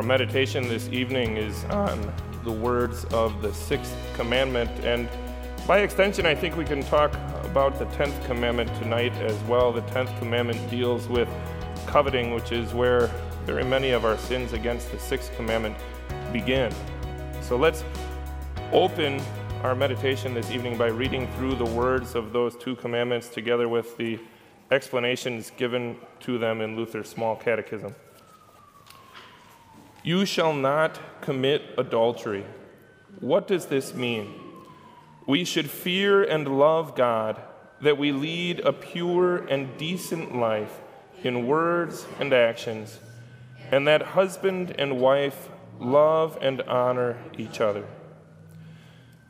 Our meditation this evening is on the words of the sixth commandment, and by extension, I think we can talk about the tenth commandment tonight as well. The tenth commandment deals with coveting, which is where very many of our sins against the sixth commandment begin. So let's open our meditation this evening by reading through the words of those two commandments together with the explanations given to them in Luther's Small Catechism. You shall not commit adultery. What does this mean? We should fear and love God, that we lead a pure and decent life in words and actions, and that husband and wife love and honor each other.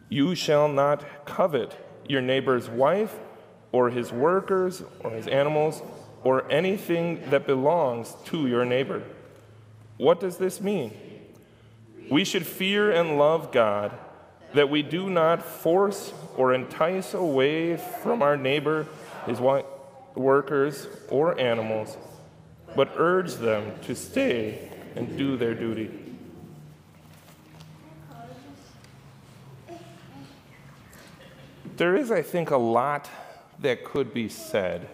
You shall not covet your neighbor's wife, or his workers, or his animals, or anything that belongs to your neighbor. What does this mean? We should fear and love God, that we do not force or entice away from our neighbor, his workers, or animals, but urge them to stay and do their duty. There is, I think, a lot that could be said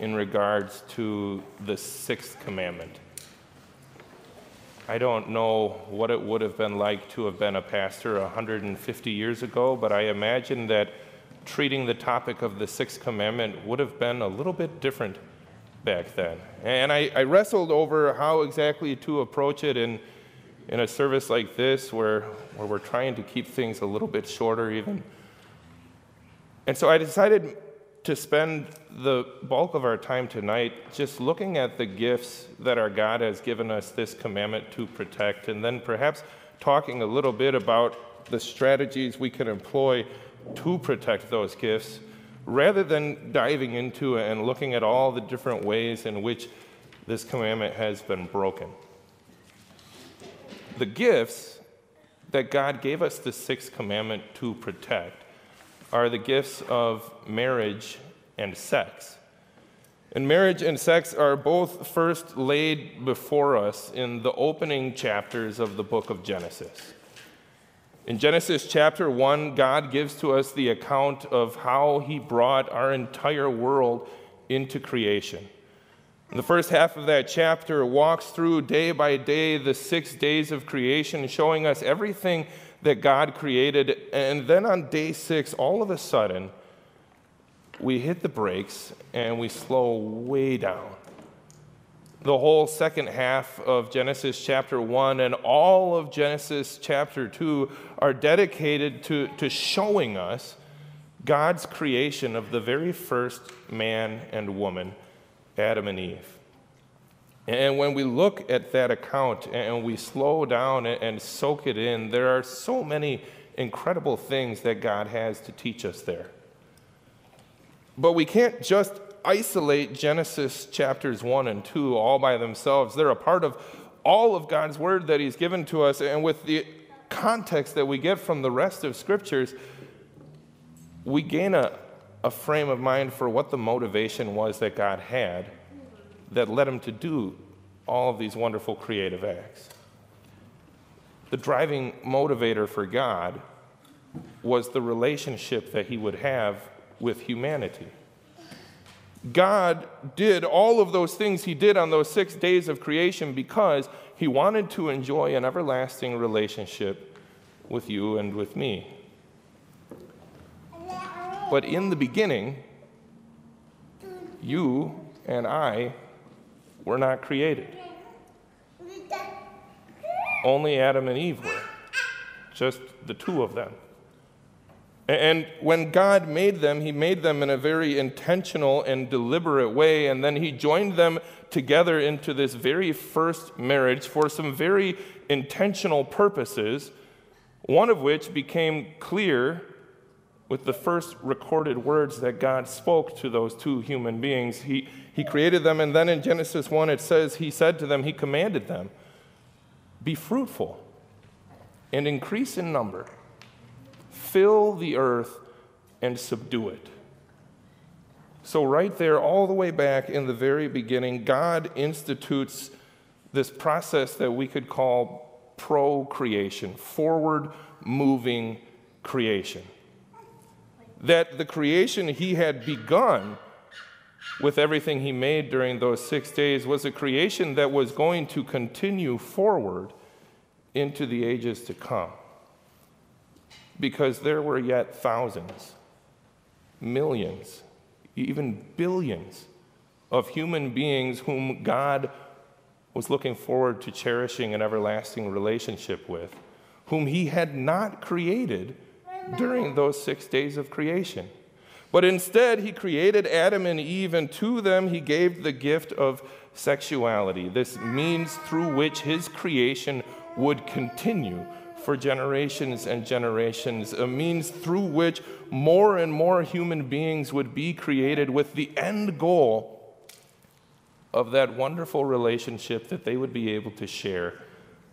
in regards to the sixth commandment. I don't know what it would have been like to have been a pastor 150 years ago, but I imagine that treating the topic of the sixth commandment would have been a little bit different back then. And I, I wrestled over how exactly to approach it in, in a service like this where, where we're trying to keep things a little bit shorter, even. And so I decided to spend the bulk of our time tonight just looking at the gifts that our God has given us this commandment to protect, and then perhaps talking a little bit about the strategies we can employ to protect those gifts, rather than diving into and looking at all the different ways in which this commandment has been broken. The gifts that God gave us the sixth commandment to protect are the gifts of marriage and sex. And marriage and sex are both first laid before us in the opening chapters of the book of Genesis. In Genesis chapter 1, God gives to us the account of how he brought our entire world into creation. The first half of that chapter walks through day by day the six days of creation, showing us everything that God created. And then on day six, all of a sudden, we hit the brakes and we slow way down. The whole second half of Genesis chapter 1 and all of Genesis chapter 2 are dedicated to, to showing us God's creation of the very first man and woman, Adam and Eve. And when we look at that account and we slow down and soak it in, there are so many incredible things that God has to teach us there. But we can't just isolate Genesis chapters 1 and 2 all by themselves. They're a part of all of God's word that He's given to us. And with the context that we get from the rest of scriptures, we gain a, a frame of mind for what the motivation was that God had that led him to do all of these wonderful creative acts. The driving motivator for God was the relationship that he would have with humanity. God did all of those things he did on those six days of creation because he wanted to enjoy an everlasting relationship with you and with me. But in the beginning, you and I were not created. Only Adam and Eve were, just the two of them. And when God made them, He made them in a very intentional and deliberate way, and then He joined them together into this very first marriage for some very intentional purposes, one of which became clear with the first recorded words that God spoke to those two human beings. He, he created them, and then in Genesis 1, it says, He said to them, He commanded them, Be fruitful and increase in number, fill the earth and subdue it. So, right there, all the way back in the very beginning, God institutes this process that we could call procreation, forward moving creation. That the creation he had begun with everything he made during those six days was a creation that was going to continue forward into the ages to come. Because there were yet thousands, millions, even billions of human beings whom God was looking forward to cherishing an everlasting relationship with, whom he had not created during those six days of creation. But instead, he created Adam and Eve, and to them he gave the gift of sexuality, this means through which his creation would continue for generations and generations, a means through which more and more human beings would be created with the end goal of that wonderful relationship that they would be able to share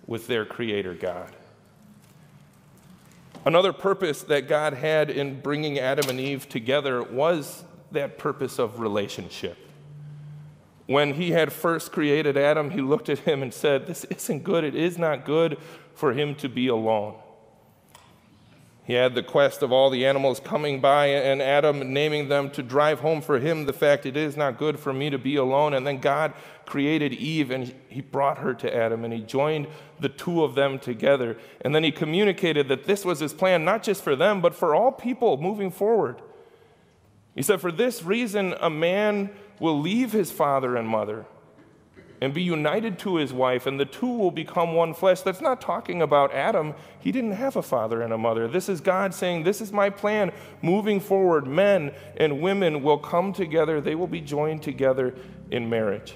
with their Creator God. Another purpose that God had in bringing Adam and Eve together was that purpose of relationship. When he had first created Adam, he looked at him and said, This isn't good. It is not good for him to be alone. He had the quest of all the animals coming by and Adam naming them to drive home for him the fact it is not good for me to be alone. And then God created Eve and he brought her to Adam and he joined the two of them together. And then he communicated that this was his plan, not just for them, but for all people moving forward. He said, For this reason, a man will leave his father and mother and be united to his wife, and the two will become one flesh. That's not talking about Adam. He didn't have a father and a mother. This is God saying, This is my plan. Moving forward, men and women will come together, they will be joined together in marriage.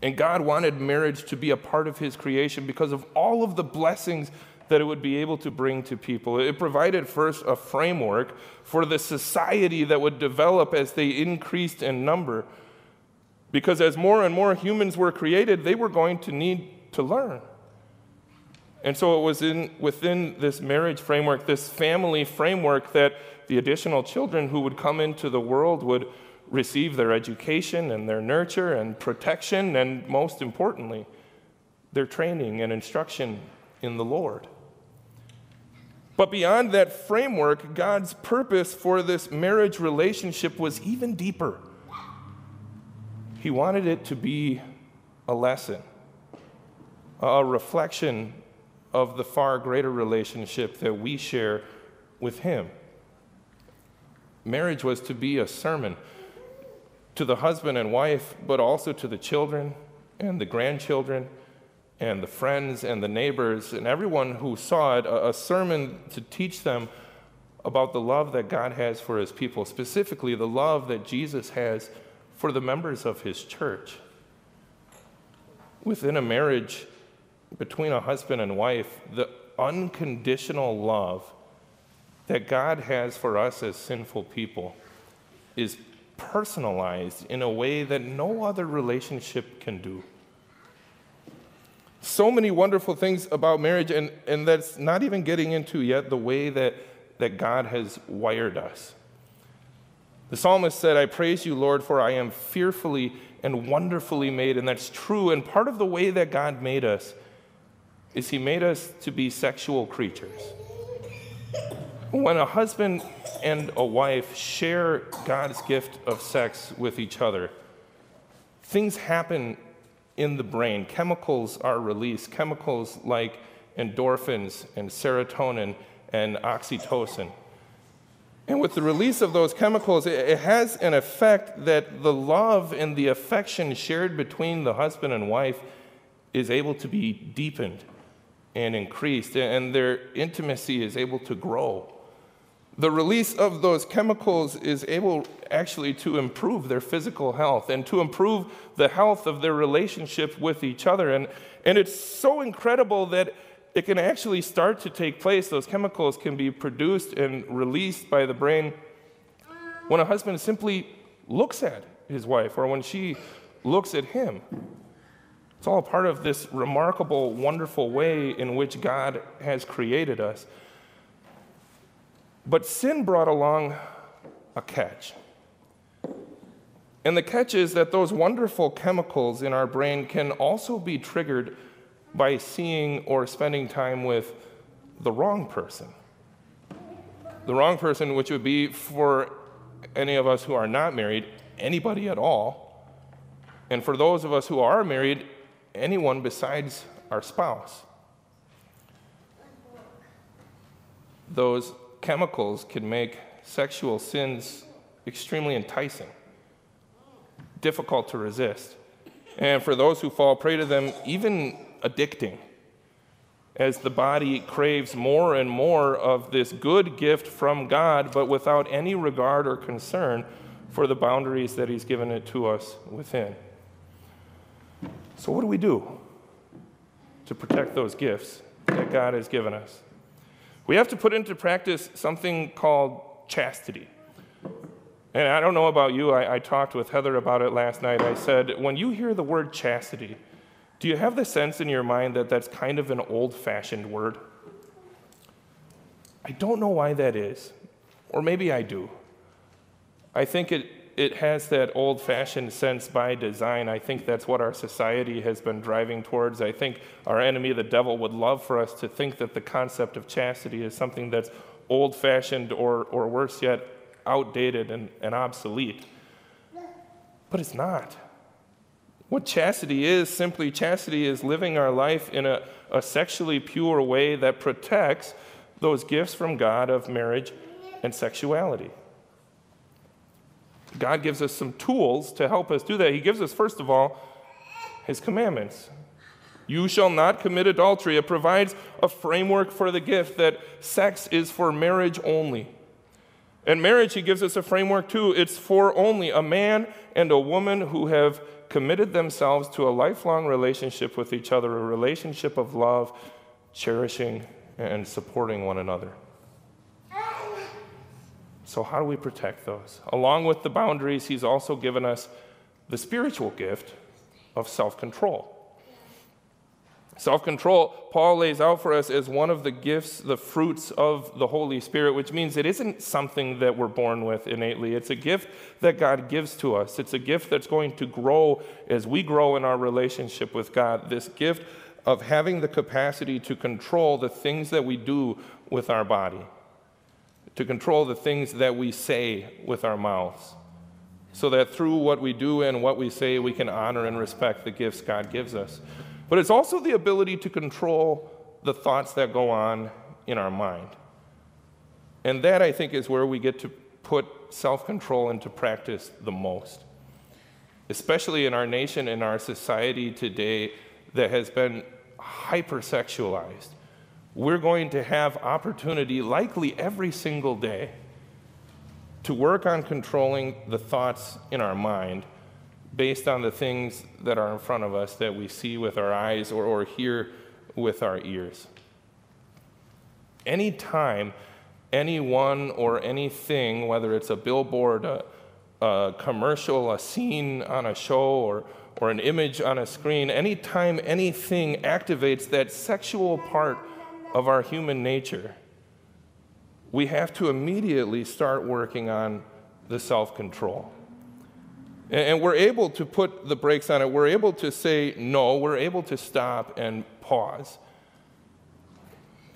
And God wanted marriage to be a part of his creation because of all of the blessings that it would be able to bring to people. It provided first a framework for the society that would develop as they increased in number because as more and more humans were created, they were going to need to learn. And so it was in, within this marriage framework, this family framework, that the additional children who would come into the world would receive their education and their nurture and protection, and most importantly, their training and instruction in the Lord. But beyond that framework, God's purpose for this marriage relationship was even deeper. He wanted it to be a lesson, a reflection of the far greater relationship that we share with Him. Marriage was to be a sermon to the husband and wife, but also to the children and the grandchildren and the friends and the neighbors and everyone who saw it, a, sermon to teach them about the love that God has for His people, specifically the love that Jesus has for the members of his church. Within a marriage between a husband and wife, the unconditional love that God has for us as sinful people is personalized in a way that no other relationship can do. So many wonderful things about marriage, and, and that's not even getting into yet the way that, that God has wired us. The psalmist said, I praise you, Lord, for I am fearfully and wonderfully made. And that's true. And part of the way that God made us is He made us to be sexual creatures. When a husband and a wife share God's gift of sex with each other, things happen in the brain. Chemicals are released, chemicals like endorphins and serotonin and oxytocin. And with the release of those chemicals, it has an effect that the love and the affection shared between the husband and wife is able to be deepened and increased, and their intimacy is able to grow. The release of those chemicals is able actually to improve their physical health and to improve the health of their relationship with each other. And, and it's so incredible that it can actually start to take place. Those chemicals can be produced and released by the brain when a husband simply looks at his wife or when she looks at him. It's all part of this remarkable, wonderful way in which God has created us. But sin brought along a catch. And the catch is that those wonderful chemicals in our brain can also be triggered by seeing or spending time with the wrong person. The wrong person, which would be for any of us who are not married, anybody at all. And for those of us who are married, anyone besides our spouse. Those chemicals can make sexual sins extremely enticing, difficult to resist. And for those who fall prey to them, even addicting, as the body craves more and more of this good gift from God, but without any regard or concern for the boundaries that He's given it to us within. So, what do we do to protect those gifts that God has given us? We have to put into practice something called chastity. And I don't know about you, I, I, talked with Heather about it last night. I said, when you hear the word chastity, do you have the sense in your mind that that's kind of an old fashioned word? I don't know why that is, or maybe I do. I think it, it has that old fashioned sense by design. I think that's what our society has been driving towards. I think our enemy, the devil, would love for us to think that the concept of chastity is something that's old fashioned or, or worse yet, outdated and, and obsolete. But it's not. What chastity is simply chastity is living our life in a, a sexually pure way that protects those gifts from God of marriage and sexuality. God gives us some tools to help us do that. He gives us, first of all, His commandments. You shall not commit adultery. It provides a framework for the gift that sex is for marriage only. And marriage, he gives us a framework too. It's for only a man and a woman who have committed themselves to a lifelong relationship with each other, a relationship of love, cherishing, and supporting one another. So, how do we protect those? Along with the boundaries, he's also given us the spiritual gift of self control. Self control, Paul lays out for us as one of the gifts, the fruits of the Holy Spirit, which means it isn't something that we're born with innately. It's a gift that God gives to us. It's a gift that's going to grow as we grow in our relationship with God. This gift of having the capacity to control the things that we do with our body, to control the things that we say with our mouths, so that through what we do and what we say, we can honor and respect the gifts God gives us but it's also the ability to control the thoughts that go on in our mind. And that, I think, is where we get to put self control into practice the most, especially in our nation and our society today that has been hypersexualized. We're going to have opportunity, likely every single day, to work on controlling the thoughts in our mind based on the things that are in front of us that we see with our eyes or, or hear with our ears. Anytime anyone or anything, whether it's a billboard, a, a commercial, a scene on a show, or, or an image on a screen, anytime anything activates that sexual part of our human nature, we have to immediately start working on the self control. And we're able to put the brakes on it. We're able to say no. We're able to stop and pause.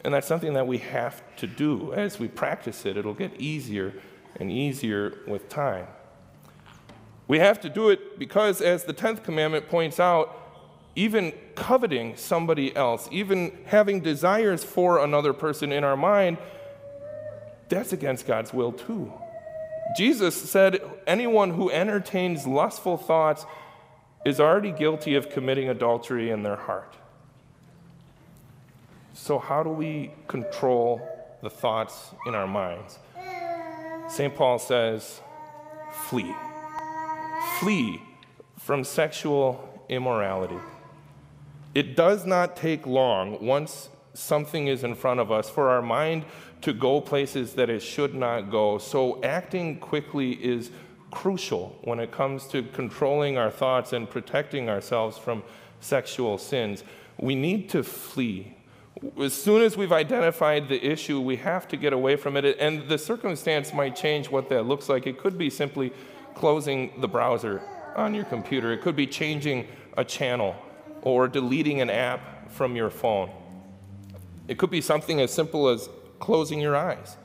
And that's something that we have to do. As we practice it, it'll get easier and easier with time. We have to do it because, as the 10th commandment points out, even coveting somebody else, even having desires for another person in our mind, that's against God's will too. Jesus said, anyone who entertains lustful thoughts is already guilty of committing adultery in their heart. So, how do we control the thoughts in our minds? St. Paul says, flee. Flee from sexual immorality. It does not take long once something is in front of us for our mind to go places that it should not go. So, acting quickly is crucial when it comes to controlling our thoughts and protecting ourselves from sexual sins. We need to flee. As soon as we've identified the issue, we have to get away from it. And the circumstance might change what that looks like. It could be simply closing the browser on your computer, it could be changing a channel or deleting an app from your phone. It could be something as simple as closing your eyes.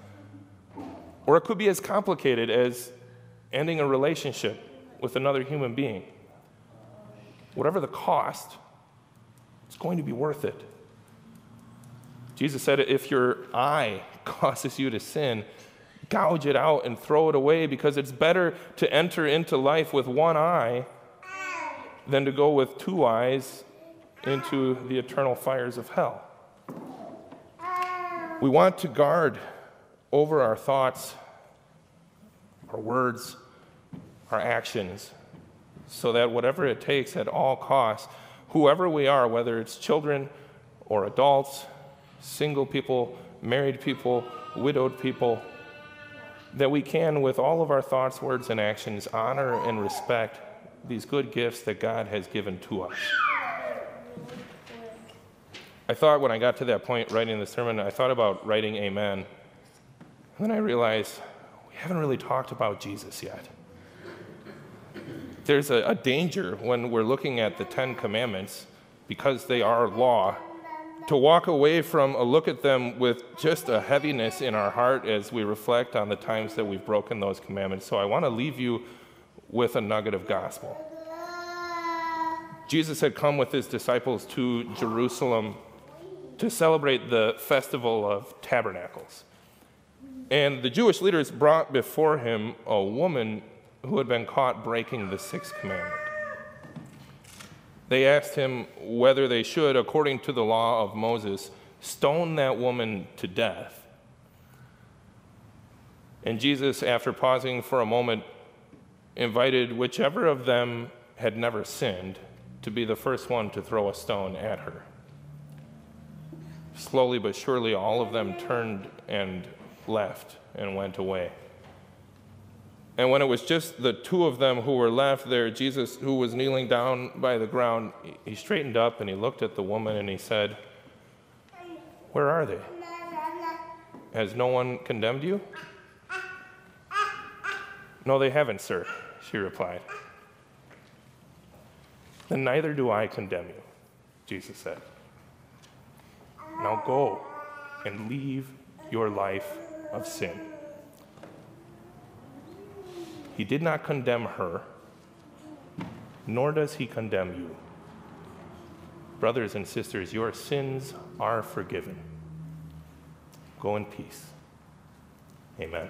Or it could be as complicated as ending a relationship with another human being. Whatever the cost, it's going to be worth it. Jesus said, if your eye causes you to sin, gouge it out and throw it away because it's better to enter into life with one eye than to go with two eyes into the eternal fires of hell. We want to guard over our thoughts, our words, our actions, so that whatever it takes at all costs, whoever we are, whether it's children or adults, single people, married people, widowed people, that we can, with all of our thoughts, words, and actions, honor and respect these good gifts that God has given to us. I thought when I got to that point writing the sermon, I thought about writing Amen. And then I realized we haven't really talked about Jesus yet. There's a, a danger when we're looking at the Ten Commandments, because they are law, to walk away from a look at them with just a heaviness in our heart as we reflect on the times that we've broken those commandments. So I want to leave you with a nugget of gospel. Jesus had come with his disciples to Jerusalem to celebrate the festival of tabernacles. And the Jewish leaders brought before him a woman who had been caught breaking the sixth commandment. They asked him whether they should, according to the law of Moses, stone that woman to death. And Jesus, after pausing for a moment, invited whichever of them had never sinned to be the first one to throw a stone at her. Slowly but surely, all of them turned and left and went away. And when it was just the two of them who were left there, Jesus, who was kneeling down by the ground, he straightened up and he looked at the woman and he said, Where are they? Has no one condemned you? No, they haven't, sir, she replied. Then neither do I condemn you, Jesus said. Now go and leave your life of sin. He did not condemn her, nor does he condemn you. Brothers and sisters, your sins are forgiven. Go in peace. Amen.